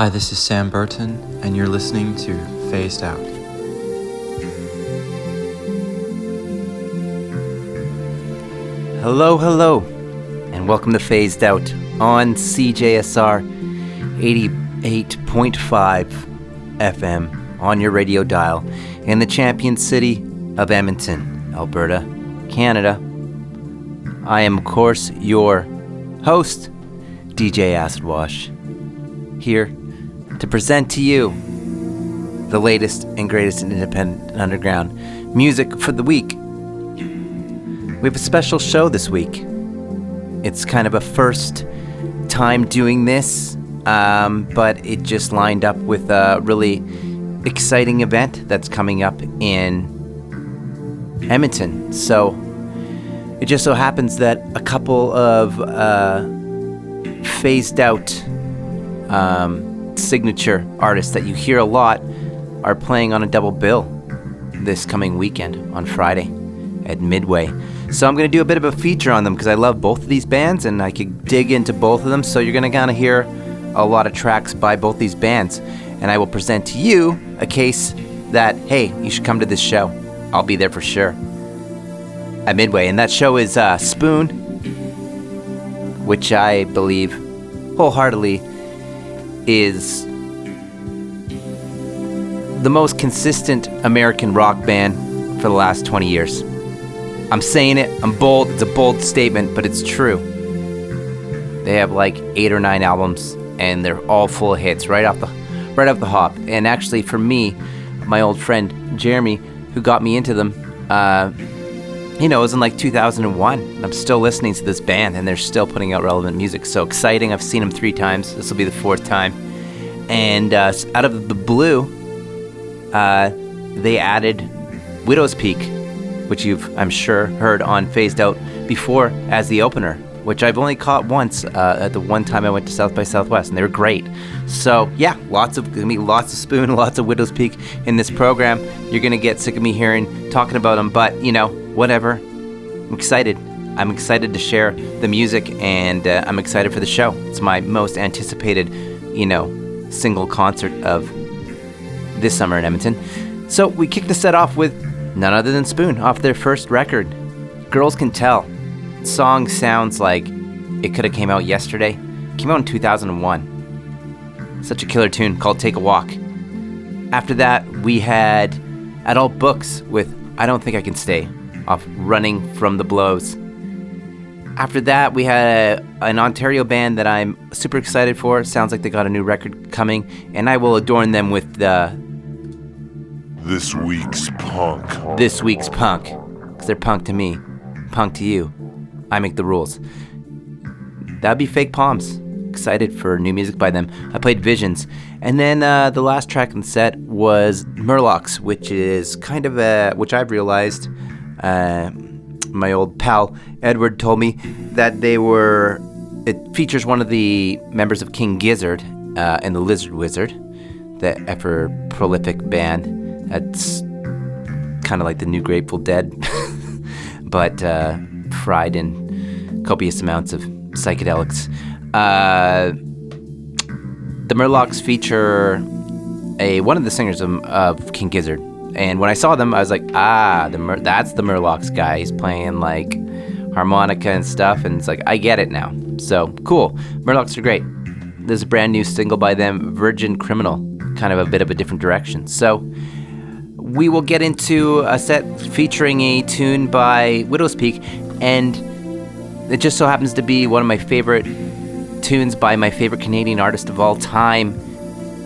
Hi, this is Sam Burton, and you're listening to Phased Out. Hello, hello, and welcome to Phased Out on CJSR 88.5 FM on your radio dial in the champion city of Edmonton, Alberta, Canada. I am, of course, your host, DJ Acid Wash, here to present to you the latest and greatest in independent underground music for the week. We have a special show this week. It's kind of a first time doing this, um, but it just lined up with a really exciting event that's coming up in Edmonton. So it just so happens that a couple of uh, phased out um, signature artists that you hear a lot are playing on a double bill this coming weekend on Friday at Midway. So I'm going to do a bit of a feature on them because I love both of these bands and I could dig into both of them. So you're going to kind of hear a lot of tracks by both these bands. And I will present to you a case that, hey, you should come to this show. I'll be there for sure at Midway. And that show is uh, Spoon, which I believe wholeheartedly is the most consistent American rock band for the last 20 years. I'm saying it, I'm bold, it's a bold statement, but it's true. They have like eight or nine albums and they're all full of hits right off the right off the hop. And actually for me, my old friend Jeremy, who got me into them, uh, you know, it was in like 2001. I'm still listening to this band and they're still putting out relevant music. So exciting. I've seen them three times. This will be the fourth time. And uh, out of the blue, uh, they added Widowspeak, which you've, I'm sure, heard on Phased Out before as the opener, which I've only caught once uh, at the one time I went to South by Southwest, and they were great. So yeah, lots of gonna be lots of Spoon, lots of Widowspeak in this program. You're gonna get sick of me hearing talking about them, but you know, whatever. I'm excited. I'm excited to share the music, and uh, I'm excited for the show. It's my most anticipated, you know, single concert of this summer in Edmonton. So we kicked the set off with none other than Spoon off their first record, Girls Can Tell. Song sounds like it could have came out yesterday. came out in 2001. Such a killer tune called Take a Walk. After that, we had Adult Books with I Don't Think I Can Stay off Running from the Blows. After that, we had a, an Ontario band that I'm super excited for. Sounds like they got a new record coming, and I will adorn them with the This week's punk. this week's punk. Because they're punk to me, punk to you. I make the rules. That'd be Fake Palms. Excited for new music by them. I played Visions. And then uh, the last track in the set was Murlocs, which is kind of a, which I've realized, uh, my old pal Edward told me that they were, it features one of the members of King Gizzard uh, and the Lizard Wizard, the ever prolific band that's kind of like the new Grateful Dead, but uh, fried in copious amounts of psychedelics. Uh, the Murlocs feature a one of the singers of, of King Gizzard, and when I saw them, I was like, ah, the Mur- that's the Murlocs guy. He's playing like harmonica and stuff, and it's like I get it now. So cool. Murlocs are great. There's a brand new single by them, Virgin Criminal, kind of a bit of a different direction. So we will get into a set featuring a tune by Widowspeak, and it just so happens to be one of my favorite tunes by my favorite Canadian artist of all time.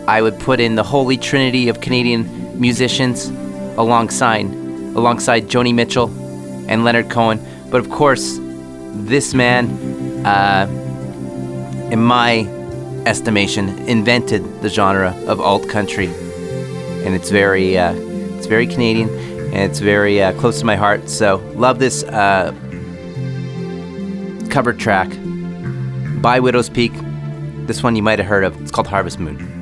I would put in the holy trinity of Canadian musicians alongside alongside Joni Mitchell and Leonard Cohen. But of course, this man, uh, in my estimation, invented the genre of alt country, and it's very uh, it's very Canadian and it's very uh, close to my heart. So love this uh, cover track by Widowspeak. This one you might have heard of. It's called Harvest Moon.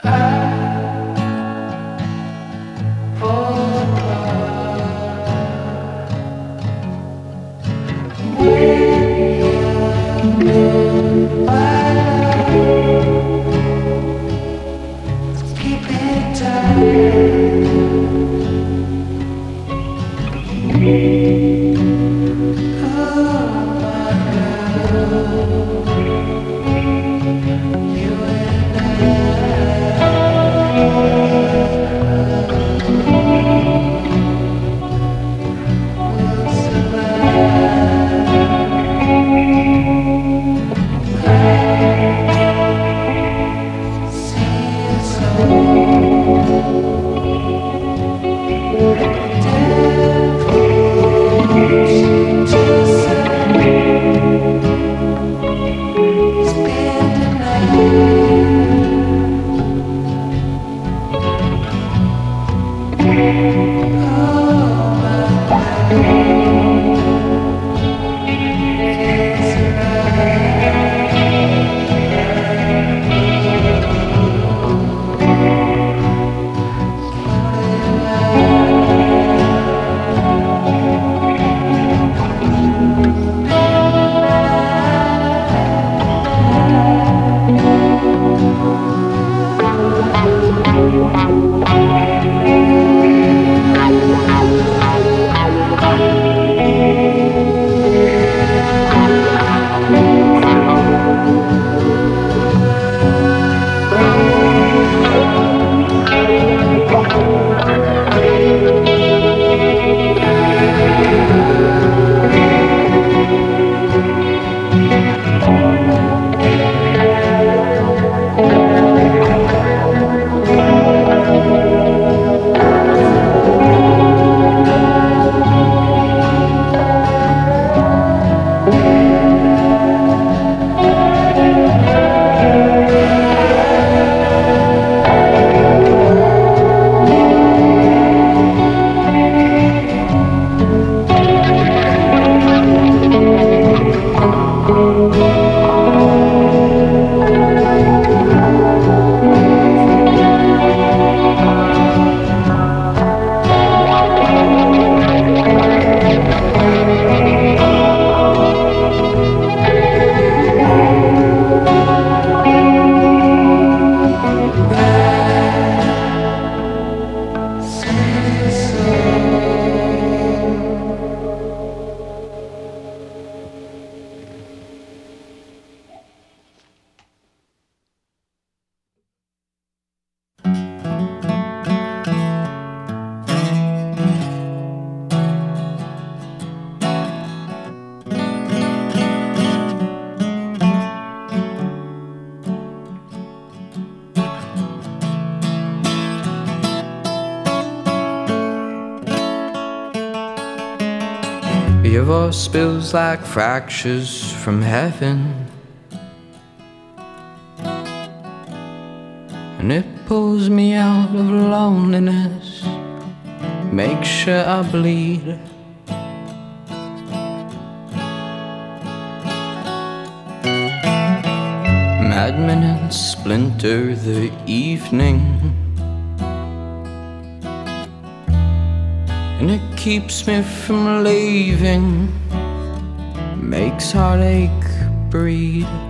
I sounds like fractures from heaven. And it pulls me out of loneliness, makes sure I bleed. Madmen and splinter the evening. and it keeps me from leaving makes heartache breed.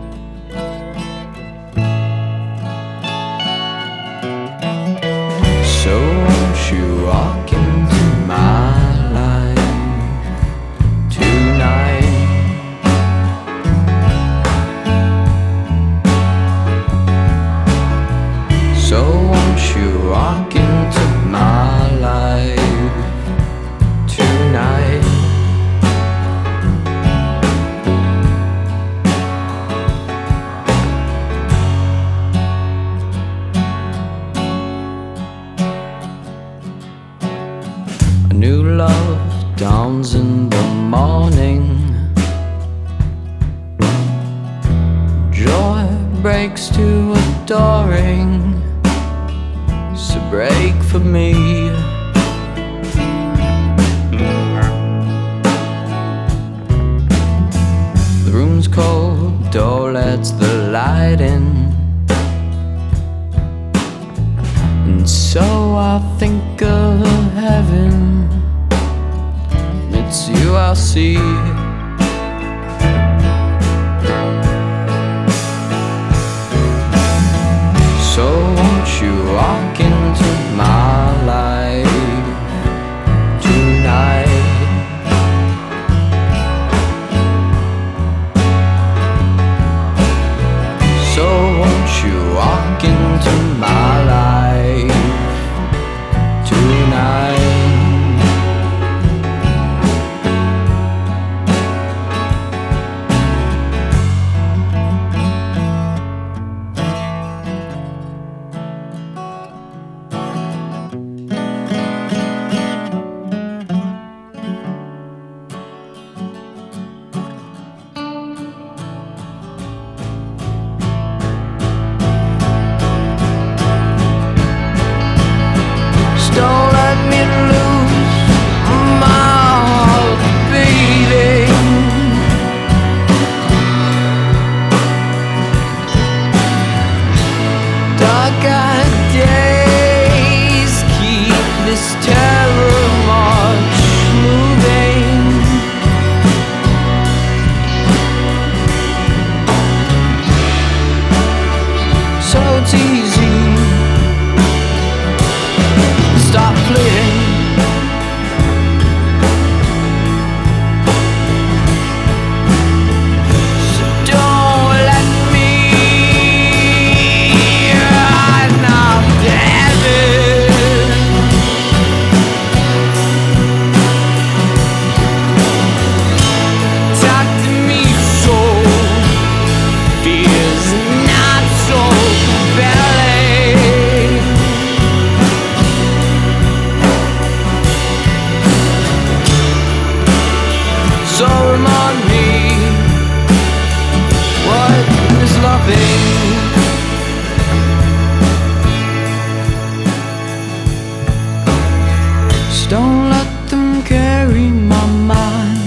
don't let them carry my mind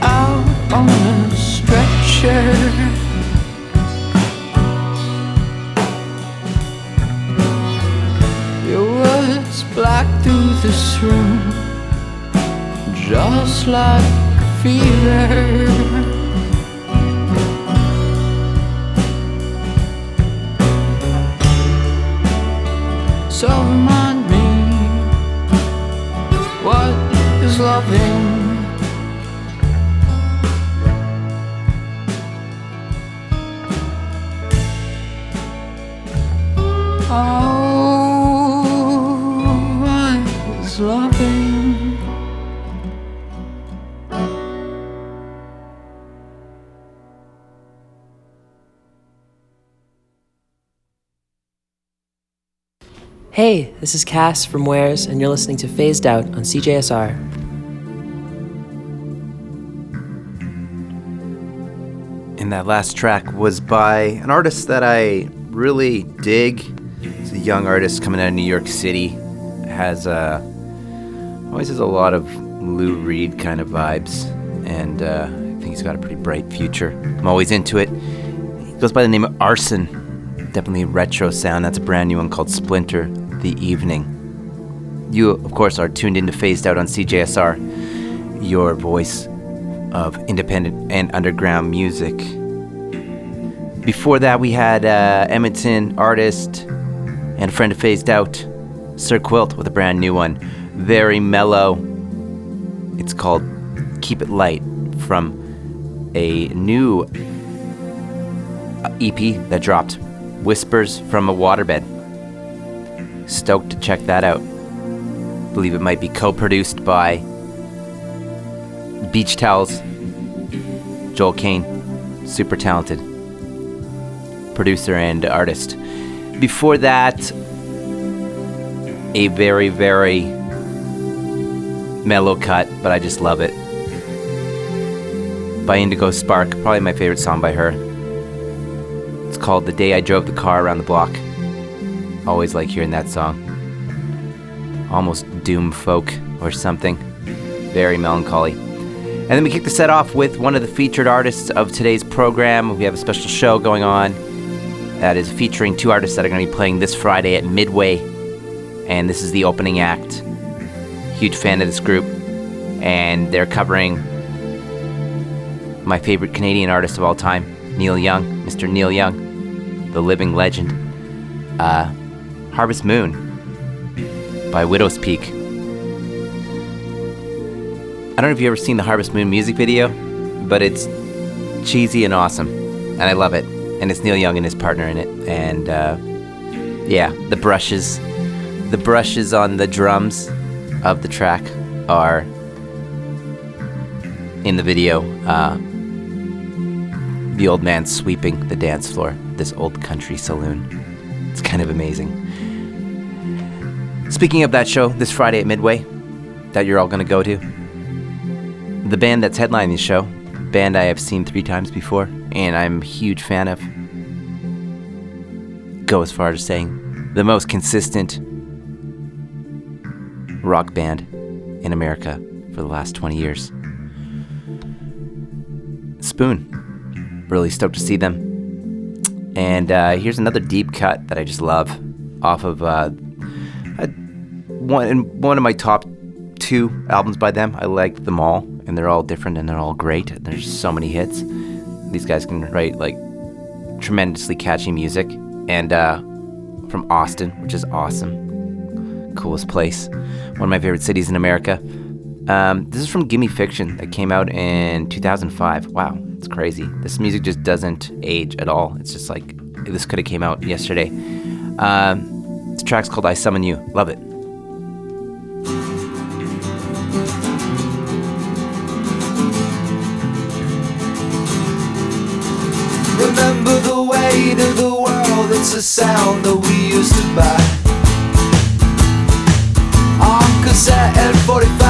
out on a stretcher. Your words black through this room, just like fever. So loving. Oh, what is loving? Hey, this is Cass from Wares, and you're listening to Phased Out on CJSR. And that last track was by an artist that I really dig. It's a young artist coming out of New York City. Has uh, always has a lot of Lou Reed kind of vibes, and uh, I think he's got a pretty bright future. I'm always into it. He goes by the name of Arson. Definitely retro sound. That's a brand new one called Splinter the Evening. You, of course, are tuned into Phased Out on CJSR, your voice of independent and underground music. Before that, we had uh, Edmonton artist and friend of Phased Out, Sir Quilt, with a brand new one. Very mellow. It's called Keep It Light from a new EP that dropped Whispers from a Waterbed. Stoked to check that out. Believe it might be co produced by Beach Towels, Joel Kane, super talented producer and artist. Before that, a very, very mellow cut, but I just love it. By Indigo Sparke, probably my favorite song by her. It's called The Day I Drove the Car Around the Block. Always like hearing that song. Almost doom folk or something. Very melancholy. And then we kick the set off with one of the featured artists of today's program. We have a special show going on that is featuring two artists that are going to be playing this Friday at Midway. And this is the opening act. Huge fan of this group. And they're covering my favorite Canadian artist of all time, Neil Young, Mr. Neil Young, the living legend. Uh, Harvest Moon by Widowspeak. I don't know if you've ever seen the Harvest Moon music video, but it's cheesy and awesome, and I love it. And it's Neil Young and his partner in it, and uh, yeah, the brushes, the brushes on the drums of the track are in the video. Uh, the old man sweeping the dance floor, this old country saloon. It's kind of amazing. Speaking of that show, this Friday at Midway, that you're all going to go to, the band that's headlining the show, band I have seen three times before, and I'm a huge fan of, go as far as saying the most consistent rock band in America for the last 20 years. Spoon. Really stoked to see them. And uh, here's another deep cut that I just love off of uh, a, one, one of my top two albums by them. I like them all, and they're all different and they're all great. There's so many hits. These guys can write like tremendously catchy music. And uh, from Austin, which is awesome. Coolest place. One of my favorite cities in America. Um, this is from Gimme Fiction that came out in 2005. Wow, it's crazy. This music just doesn't age at all. It's just like this could have came out yesterday. Um, this track's called "I Summon You." Love it. A sound that we used to buy. On cassette and 45.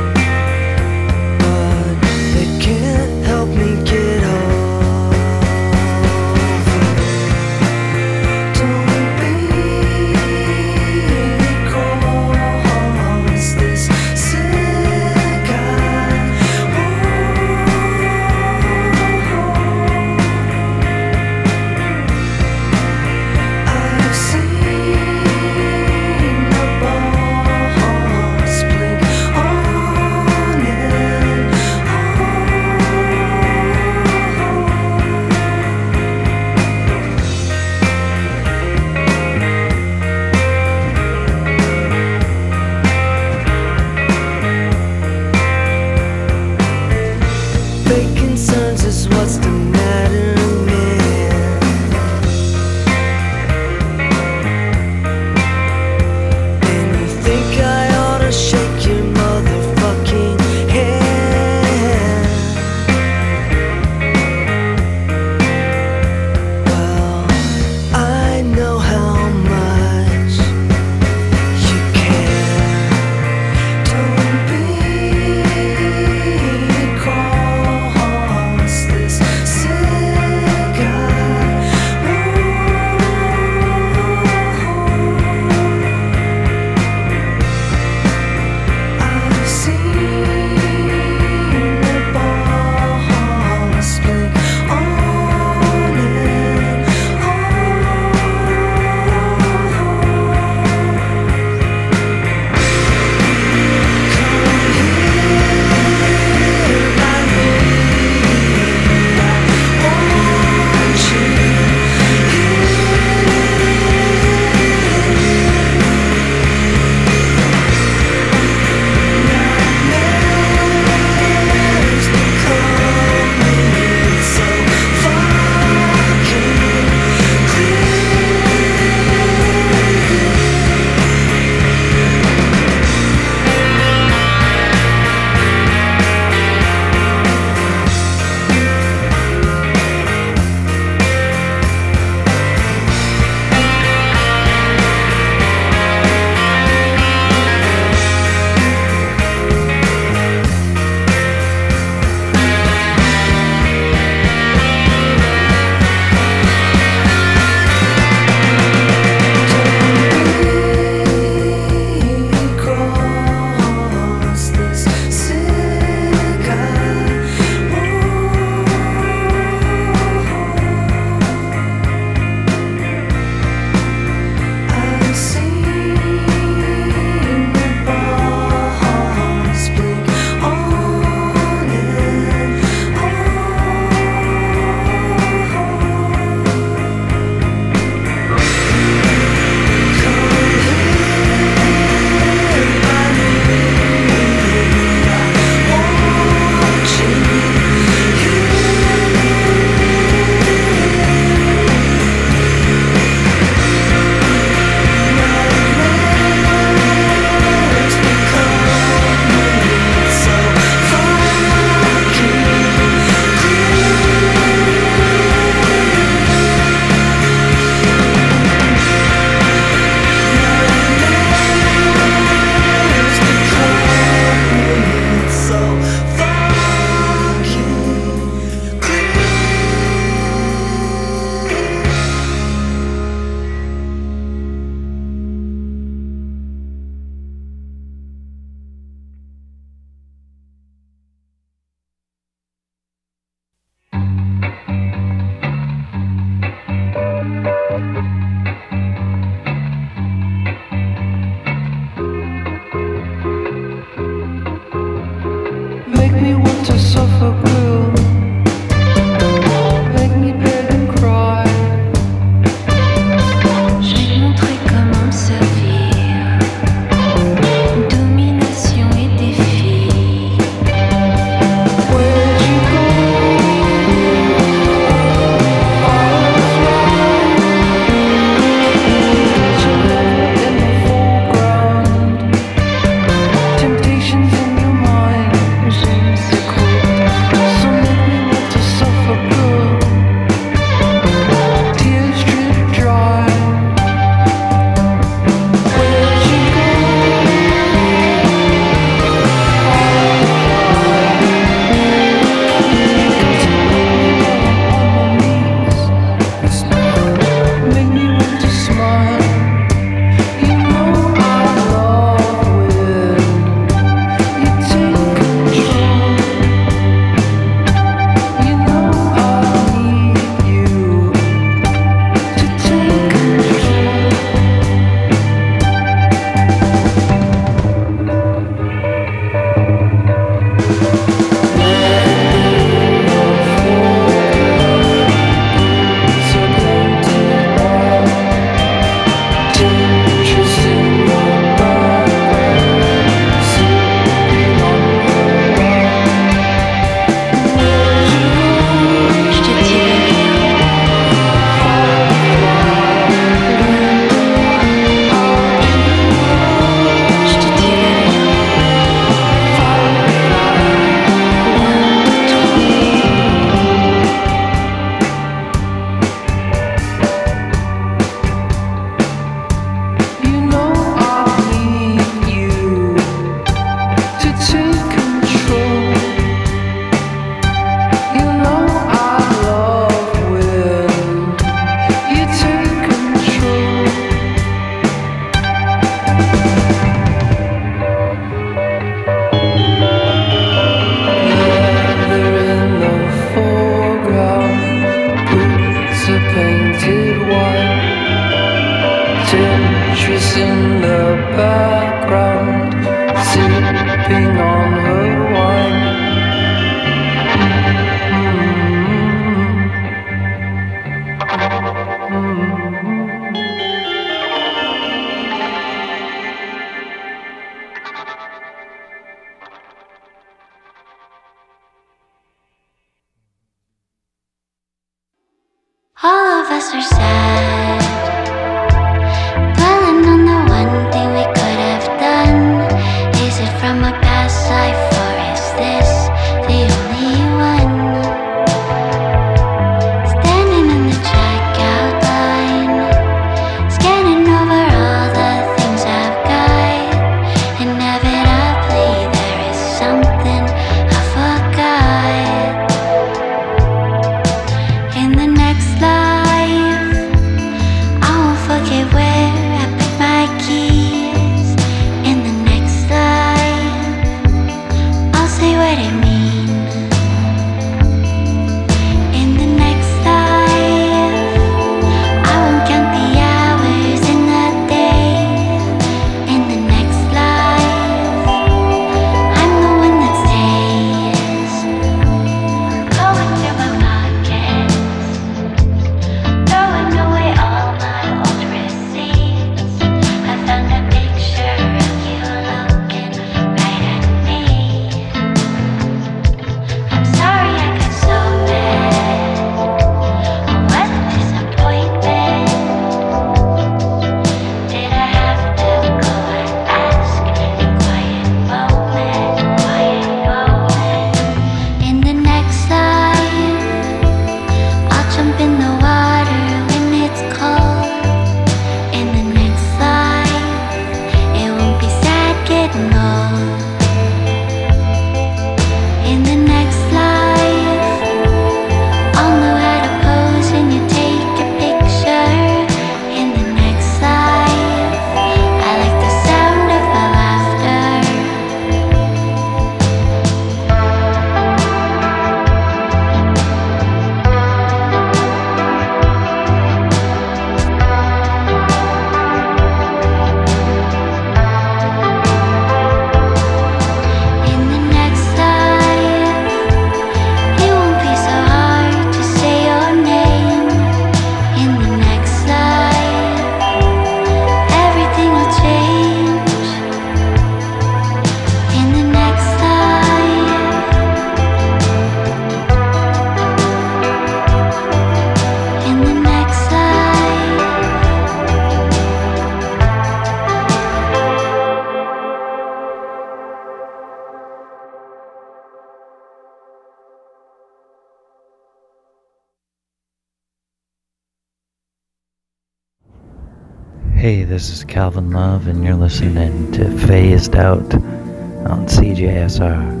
This is Calvin Love, and you're listening to Phased Out on CJSR.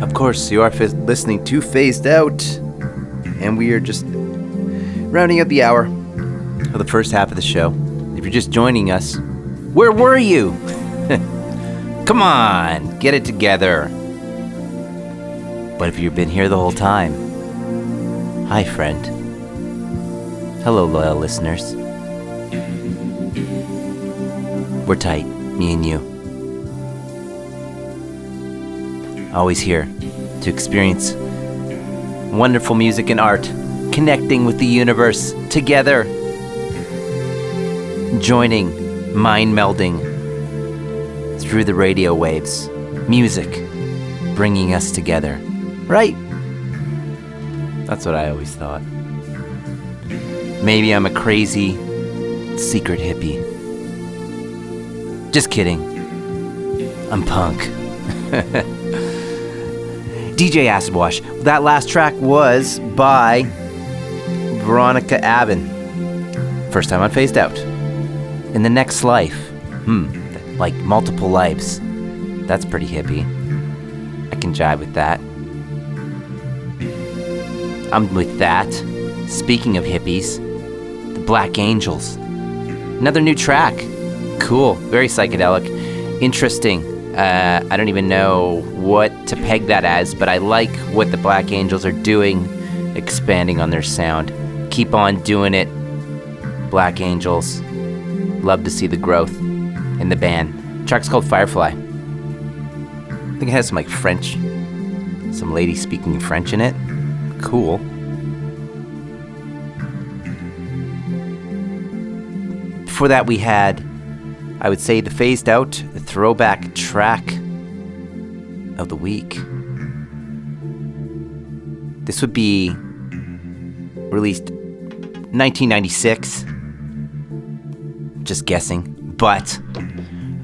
Of course, you are f- listening to Phased Out, and we are just rounding up the hour of the first half of the show. If you're just joining us, where were you? Come on, get it together. But if you've been here the whole time, hi, friend. Hello, loyal listeners. We're tight, me and you. Always here to experience wonderful music and art, connecting with the universe together, joining, mind melding through the radio waves, music bringing us together. Right? That's what I always thought. Maybe I'm a crazy, secret hippie. Just kidding. I'm punk. DJ Acid Wash. That last track was by Veronica Avin. First time on Phased Out. In the next life. Hmm. Like multiple lives. That's pretty hippie. I can jive with that. I'm with that. Speaking of hippies, the Black Angels. Another new track. Cool. Very psychedelic. Interesting. Uh, I don't even know what to peg that as, but I like what the Black Angels are doing, expanding on their sound. Keep on doing it, Black Angels. Love to see the growth in the band. The track's called Firefly. I think it has some like French, some lady speaking French in it. Cool. Before that, we had, I would say, the phased out, the throwback track of the week. This would be released 1996. Just guessing, but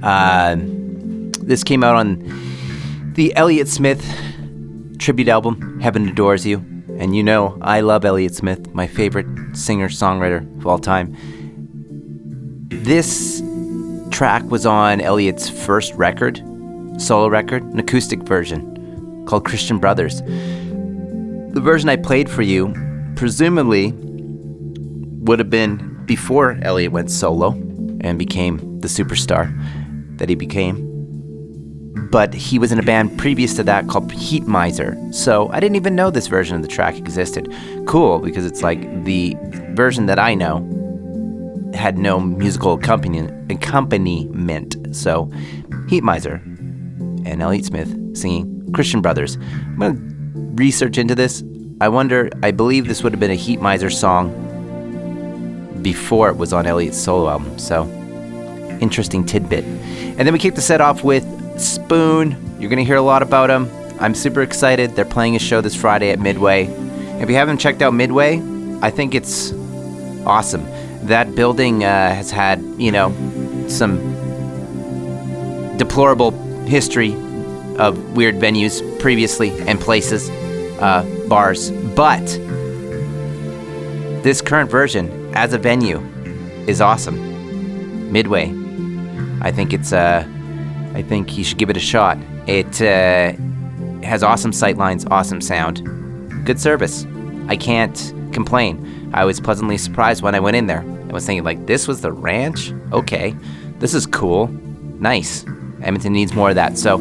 uh, this came out on the Elliott Smith tribute album, Heaven Adores You. And you know, I love Elliott Smith, my favorite singer songwriter of all time. This track was on Elliott's first record, solo record, an acoustic version called Christian Brothers. The version I played for you, presumably, would have been before Elliott went solo and became the superstar that he became. But he was in a band previous to that called Heatmiser. So I didn't even know this version of the track existed. Cool, because it's like the version that I know had no musical accompaniment. So Heatmiser and Elliott Smith singing Christian Brothers. I'm going to research into this. I wonder, I believe this would have been a Heatmiser song before it was on Elliott's solo album. So interesting tidbit. And then we kick the set off with Spoon. You're going to hear a lot about them. I'm super excited. They're playing a show this Friday at Midway. If you haven't checked out Midway, I think it's awesome. That building uh, has had, you know, some deplorable history of weird venues previously and places, uh, bars. But this current version, as a venue, is awesome. Midway. I think it's, uh, I think you should give it a shot. It uh, has awesome sightlines, awesome sound, good service. I can't complain. I was pleasantly surprised when I went in there. I was thinking, like, this was the ranch? Okay, this is cool. Nice. Edmonton needs more of that. So,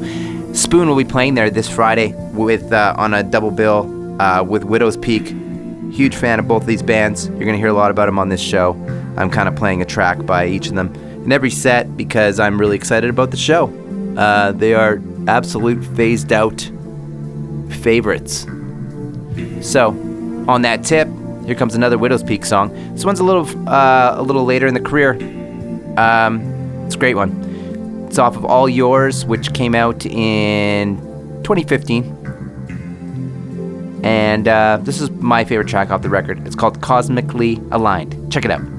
Spoon will be playing there this Friday with uh, on a double bill uh, with Widowspeak. Huge fan of both of these bands. You're gonna hear a lot about them on this show. I'm kind of playing a track by each of them in every set because I'm really excited about the show. Uh, they are absolute phased out favorites. So, on that tip, here comes another Widowspeak song. This one's a little uh, a little later in the career. Um, it's a great one. It's off of All Yours, which came out in 2015. And uh, this is my favorite track off the record. It's called Cosmically Aligned. Check it out.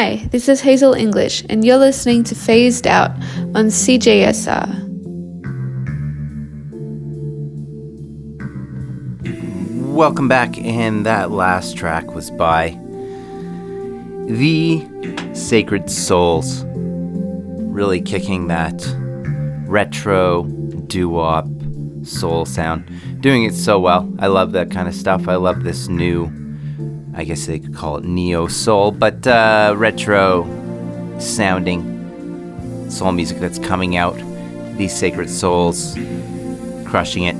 Hi, this is Hazel English, and you're listening to Phased Out on CJSR. Welcome back, and that last track was by The Sacred Souls. Really kicking that retro doo wop soul sound. Doing it so well. I love that kind of stuff. I love this new, I guess they call it neo soul, but uh, retro sounding soul music that's coming out. These Sacred Souls crushing it.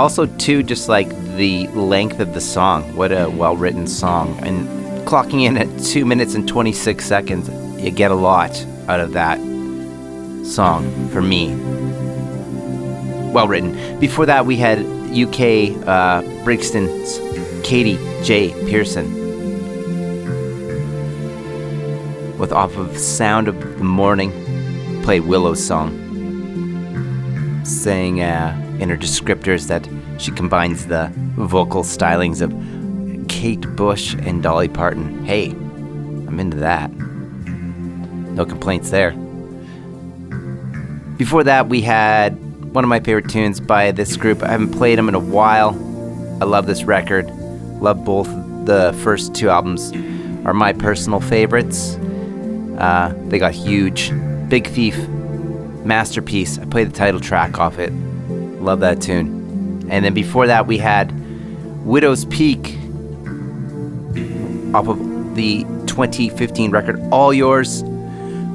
Also, too, just like the length of the song. What a well written song. And clocking in at 2 minutes and 26 seconds, you get a lot out of that song for me. Well written. Before that, we had UK uh, Brixton's Katy J. Pearson with off of Sound of the Morning, played Willow's song, saying uh, in her descriptors that she combines the vocal stylings of Kate Bush and Dolly Parton. Hey, I'm into that. No complaints there. Before that, we had one of my favorite tunes by this group. I haven't played them in a while. I love this record. Love both the first two albums. Are my personal favorites. Uh, they got huge. Big Thief, masterpiece. I played the title track off it. Love that tune. And then before that, we had Widowspeak off of the 2015 record All Yours.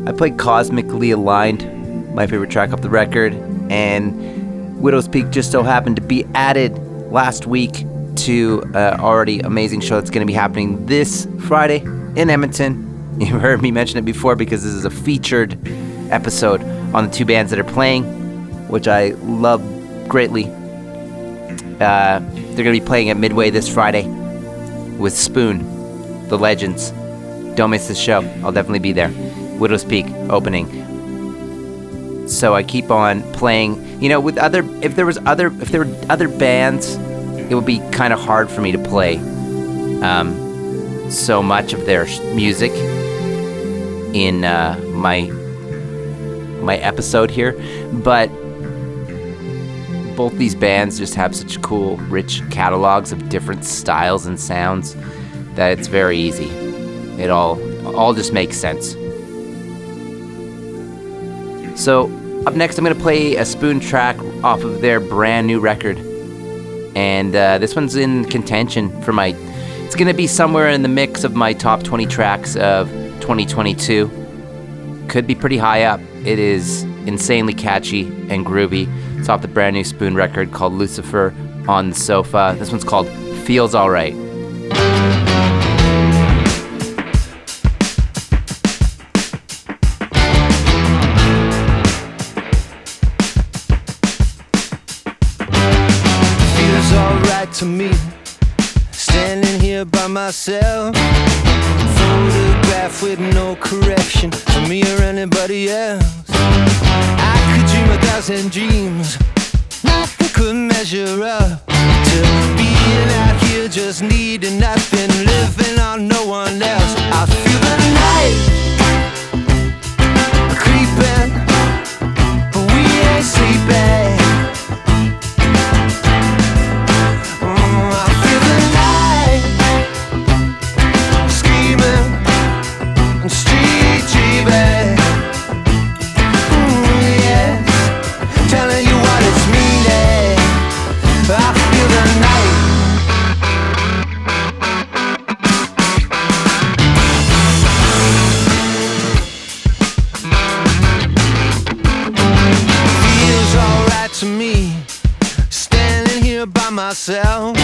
I played Cosmically Aligned, my favorite track off the record, and Widowspeak just so happened to be added last week to an already amazing show that's going to be happening this Friday in Edmonton. You've heard me mention it before because this is a featured episode on the two bands that are playing, which I love greatly. Uh, they're going to be playing at Midway this Friday with Spoon, the Legends. Don't miss this show. I'll definitely be there. Widowspeak opening. So I keep on playing. You know, with other if there was other if there were other bands, it would be kind of hard for me to play um, so much of their music in uh, my my episode here, but both these bands just have such cool, rich catalogs of different styles and sounds that it's very easy. It all all just makes sense. So, up next, I'm going to play a spoon track off of their brand new record. And uh, this one's in contention for my. It's to be somewhere in the mix of my top 20 tracks of 2022. Could be pretty high up. It is insanely catchy and groovy. It's off the brand new Spoon record called Lucifer on the Sofa. This one's called Feels Alright. Myself. Photograph with no correction for me or anybody else. I could dream a thousand dreams. Nothing could measure up to being out here just needing nothing, living on no one else. I feel the night creeping, but we ain't sleeping. Myself.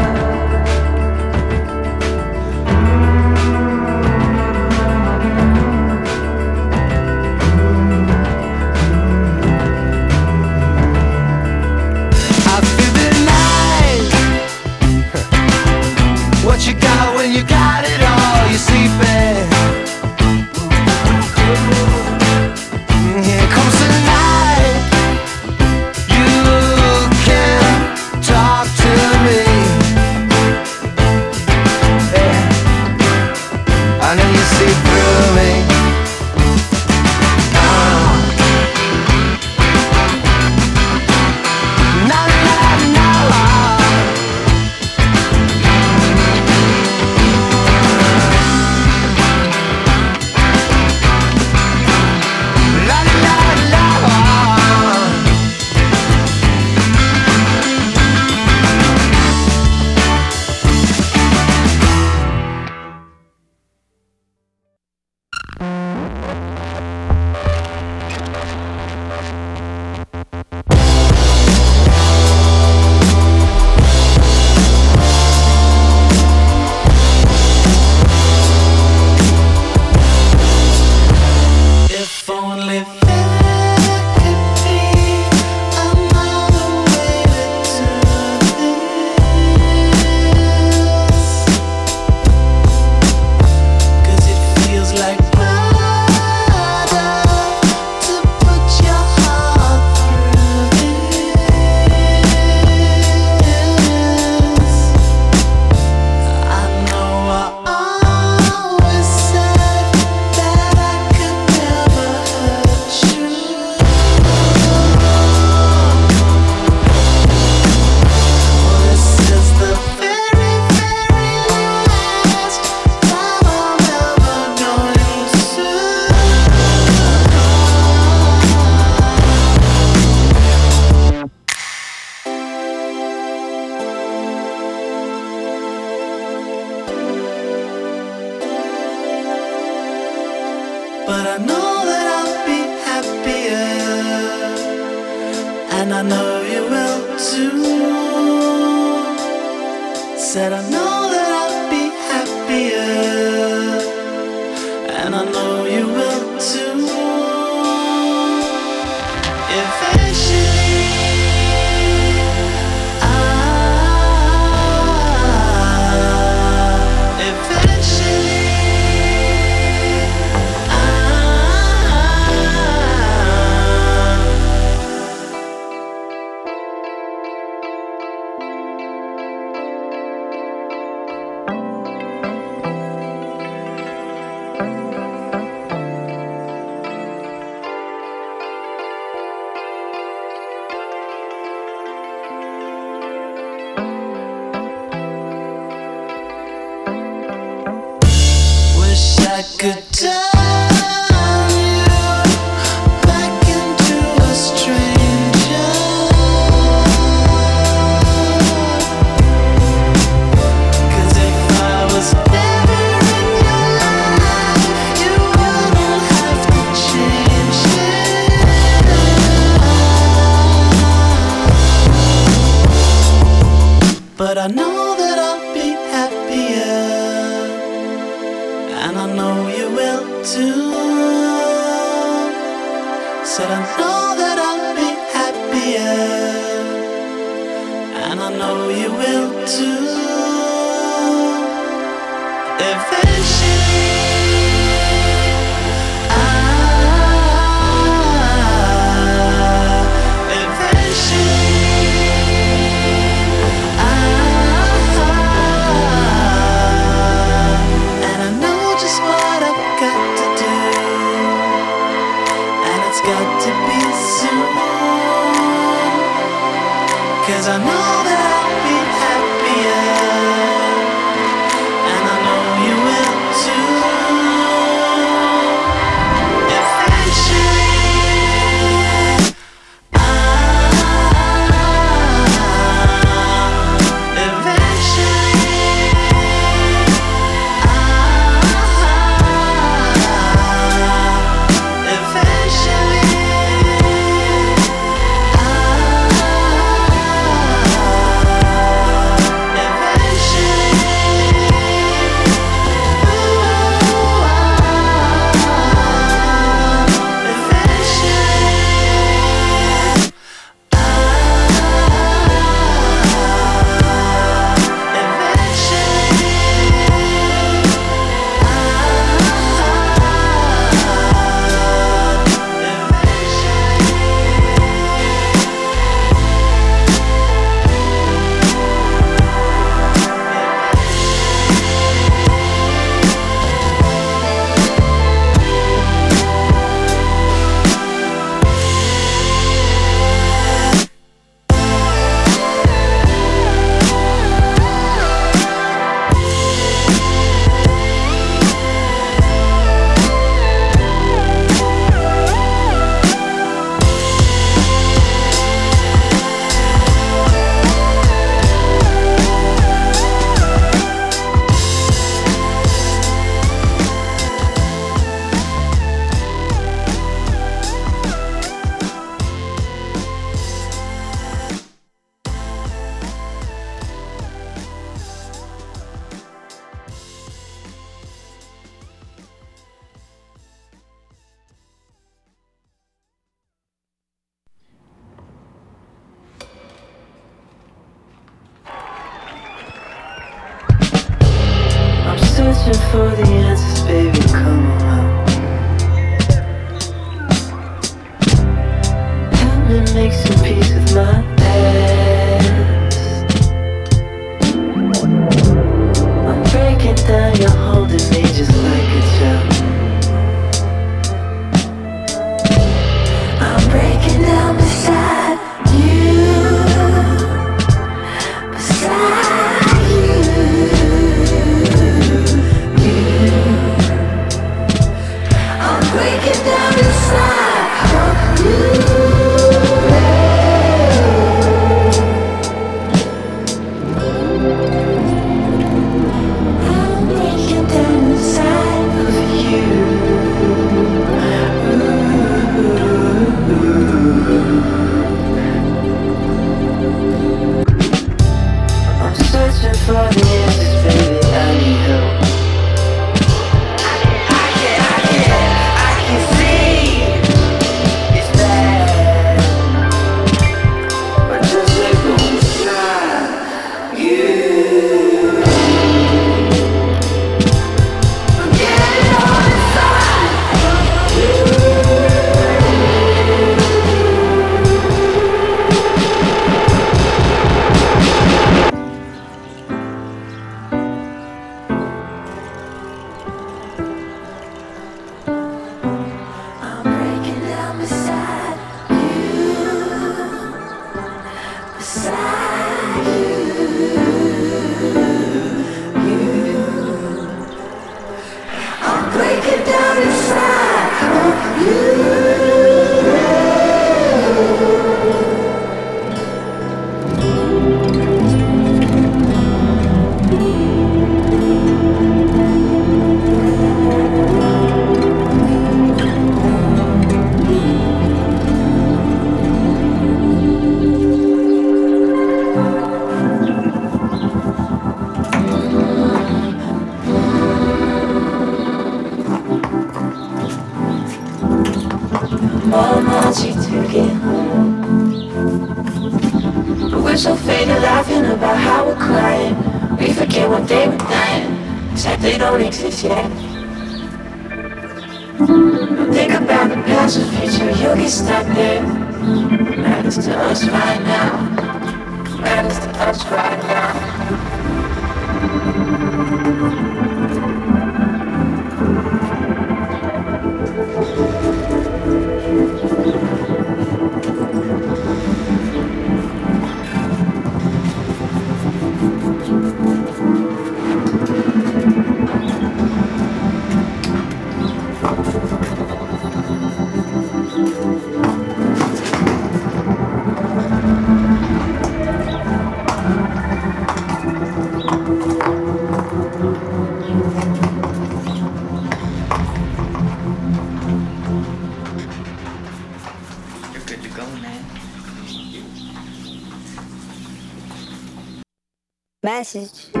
Message.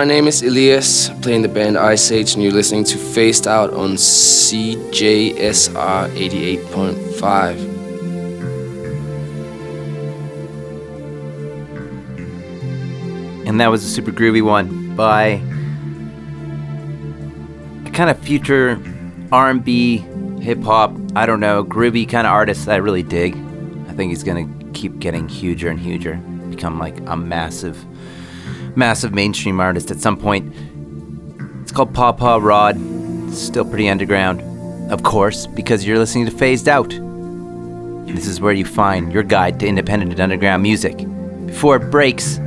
My name is Elias, playing the band Ice Age, and you're listening to Phased Out on CJSR 88.5. And that was a super groovy one by a kind of future R&B, hip hop, I don't know, groovy kind of artist that I really dig. I think he's gonna keep getting huger and huger, become like a massive, massive mainstream artist at some point. It's called Pawpaw Rod. Still pretty underground, of course, because you're listening to Phased Out. This is where you find your guide to independent and underground music. Before it breaks,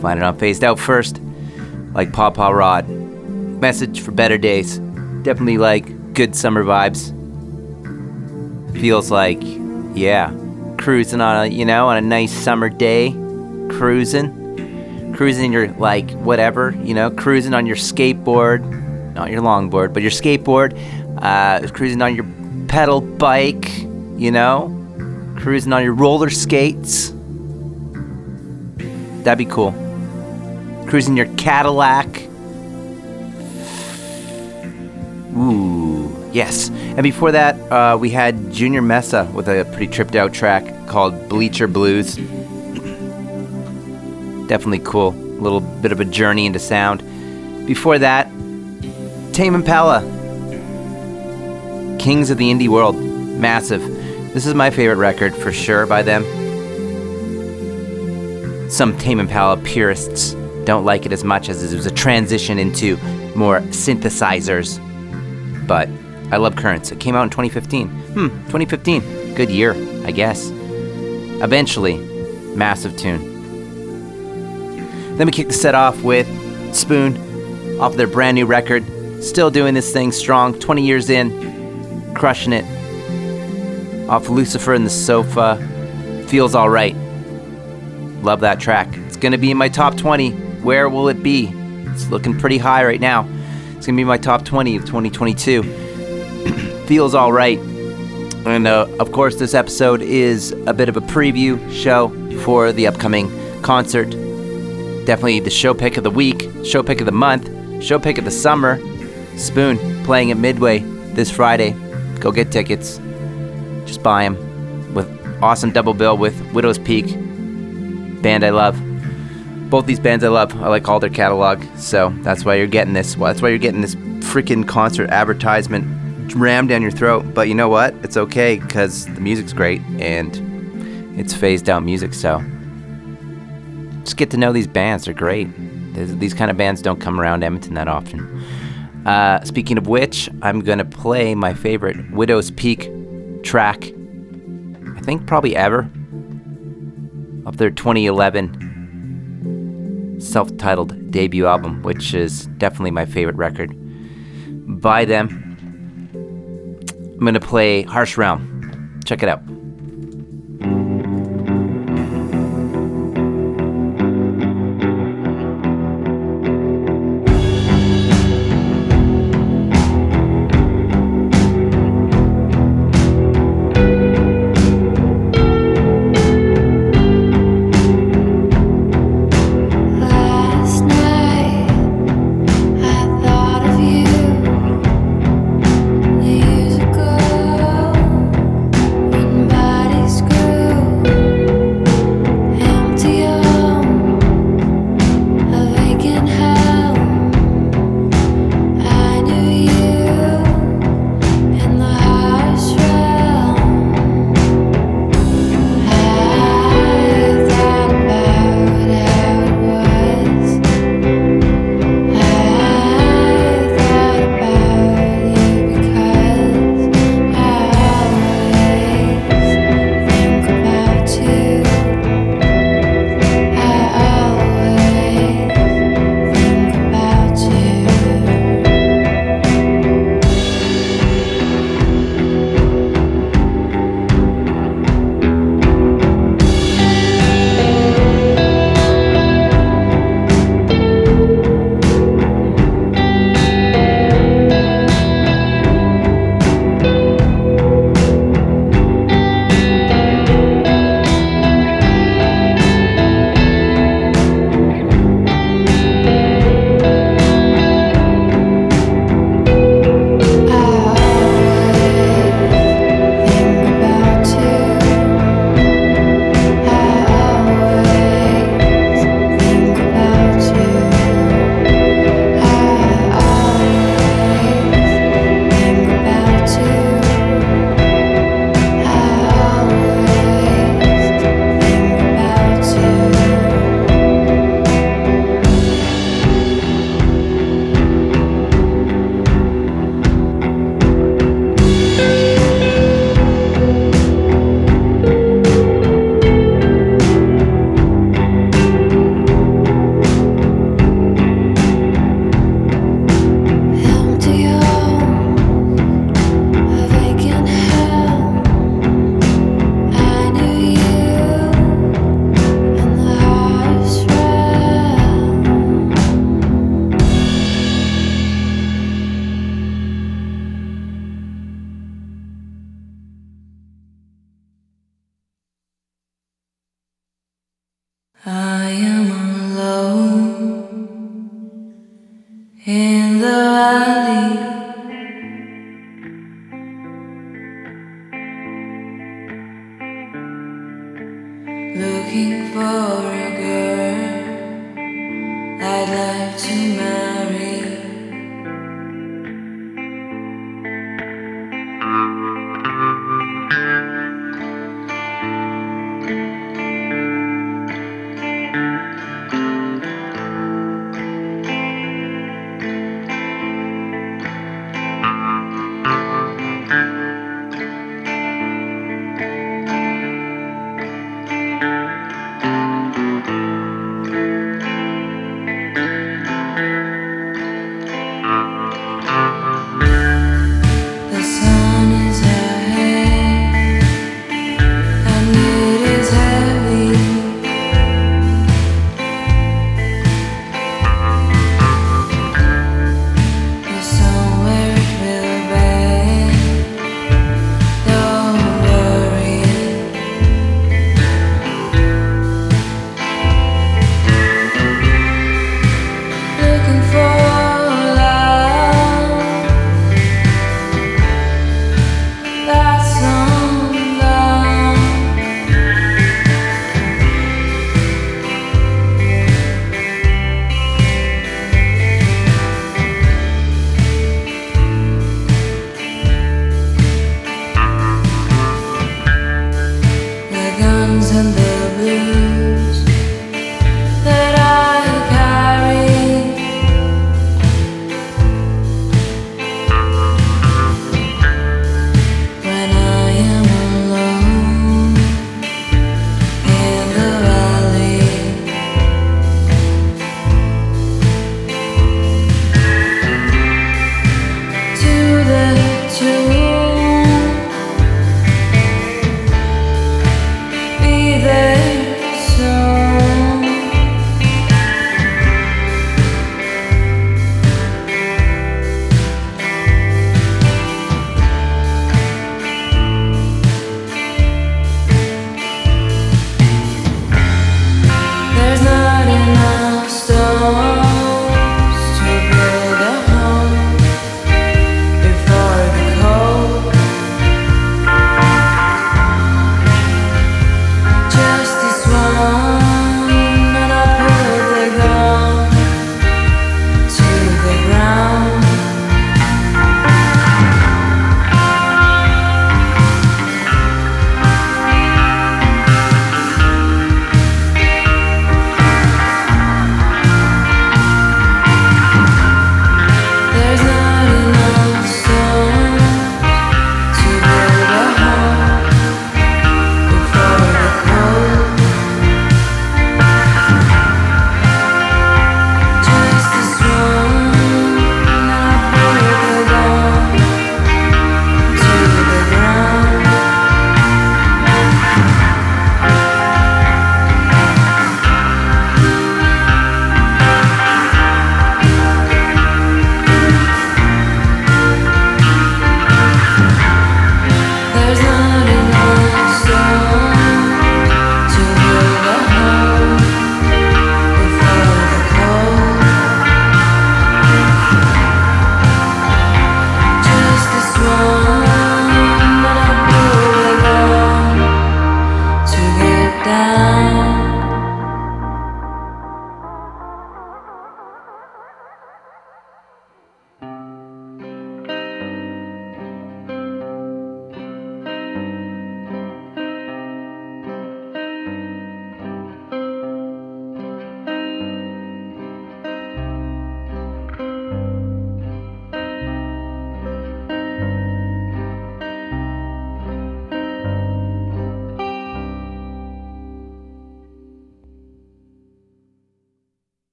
find it on Phased Out first, like Pawpaw Rod. Message for better days. Definitely like good summer vibes. Feels like, yeah, cruising on a, you know, on a nice summer day, cruising, cruising your like whatever, you know, cruising on your skateboard, not your longboard, but your skateboard, uh, cruising on your pedal bike, you know, cruising on your roller skates. That'd be cool. Cruising your Cadillac. Ooh, yes. And before that, uh, we had Junior Mesa with a pretty tripped out track called Bleacher Blues. Definitely cool. A little bit of a journey into sound. Before that, Tame Impala. Kings of the Indie World. Massive. This is my favorite record for sure by them. Some Tame Impala purists don't like it as much as it was a transition into more synthesizers. But I love Currents. It came out in 2015. Hmm, 2015. Good year, I guess. Eventually, massive tune. Then we kick the set off with Spoon off their brand new record. Still doing this thing strong, 20 years in, crushing it. Off Lucifer in the Sofa. Feels alright. Love that track. It's gonna be in my top 20. Where will it be? It's looking pretty high right now. It's gonna be my top 20 of 2022. Feels alright. And uh, of course, this episode is a bit of a preview show for the upcoming concert. Definitely the show pick of the week, show pick of the month, show pick of the summer. Spoon playing at Midway this Friday. Go get tickets. Just buy them. With awesome double bill with Widowspeak, band I love. Both these bands I love. I like all their catalog, so that's why you're getting this. That's why you're getting this freaking concert advertisement rammed down your throat. But you know what? It's okay because the music's great and it's phased out music. So just get to know these bands. They're great. These, kind of bands don't come around Edmonton that often. Uh, speaking of which, I'm gonna play my favorite Widowspeak track. I think probably ever of their 2011 self titled debut album, which is definitely my favorite record by them. I'm going to play Harsh Realm. Check it out.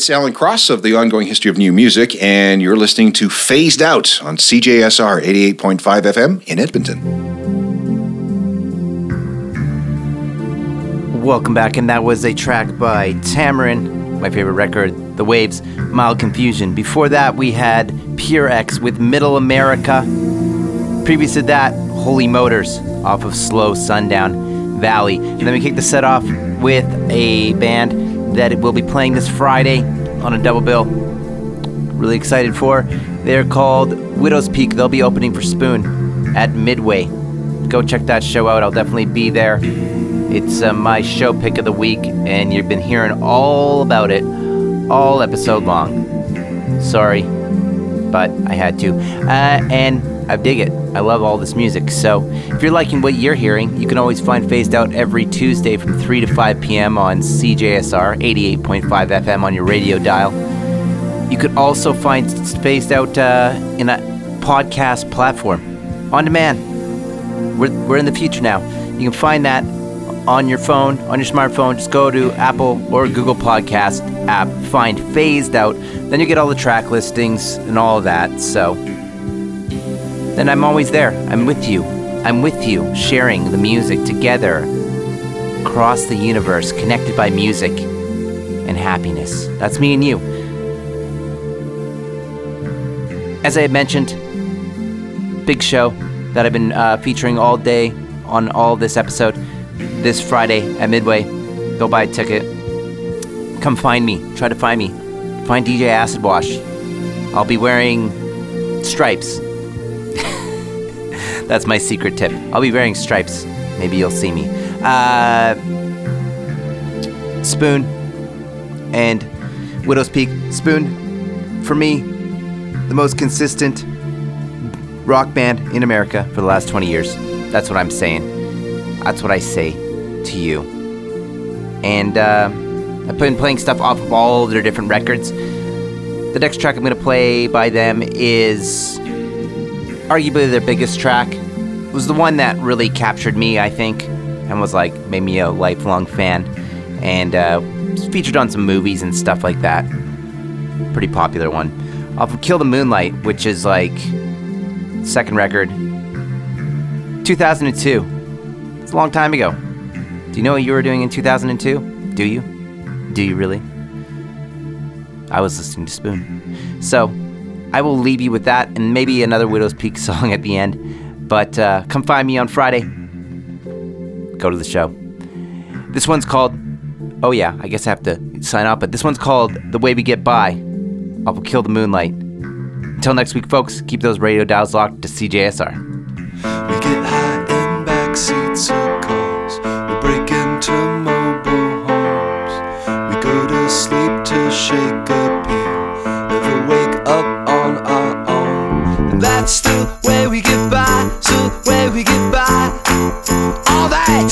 It's Alan Cross of the Ongoing History of New Music, and you're listening to Phased Out on CJSR 88.5 FM in Edmonton. Welcome back, and that was a track by Tamaryn, my favorite record, The Waves, Mild Confusion. Before that, we had Pure X with Middle America. Previous to that, Holy Motors off of Slow Sundown Valley. And then we kicked the set off with a band that it will be playing this Friday on a double bill. Really excited for. They're called Widowspeak. They'll be opening for Spoon at Midway. Go check that show out. I'll definitely be there. It's uh, my show pick of the week, and you've been hearing all about it all episode long. Sorry, but I had to. Uh, and I dig it. I love all this music. So if you're liking what you're hearing, you can always find Phased Out every Tuesday from 3 to 5 p.m. on CJSR 88.5 FM on your radio dial. You could also find Phased Out uh, in a podcast platform on demand. We're, we're in the future now. You can find that on your phone, on your smartphone, just go to Apple or Google Podcast app, find Phased Out. Then you get all the track listings and all of that. So then I'm always there. I'm with you. I'm with you, sharing the music together across the universe, connected by music and happiness. That's me and you. As I had mentioned, big show that I've been uh, featuring all day on all this episode this Friday at Midway. Go buy a ticket. Come find me. Try to find me. Find DJ Acid Wash. I'll be wearing stripes. That's my secret tip. I'll be wearing stripes. Maybe you'll see me. Uh, Spoon and Widowspeak. Spoon, for me, the most consistent rock band in America for the last 20 years. That's what I'm saying. That's what I say to you. And uh, I've been playing stuff off of all their different records. The next track I'm going to play by them is arguably their biggest track. Was the one that really captured me, I think, and was like, made me a lifelong fan. And uh, featured on some movies and stuff like that. Pretty popular one. Off of Kill the Moonlight, which is like second record, 2002. It's a long time ago. Do you know what you were doing in 2002? Do you? Do you really? I was listening to Spoon. So, I will leave you with that and maybe another Widowspeak song at the end. But uh, come find me on Friday. Go to the show. This one's called. Oh, yeah, I guess I have to sign off, but this one's called The Way We Get By. I will kill the moonlight. Until next week, folks, keep those radio dials locked to CJSR. We get high in of cars. We break into mobile homes. We go to sleep to shake All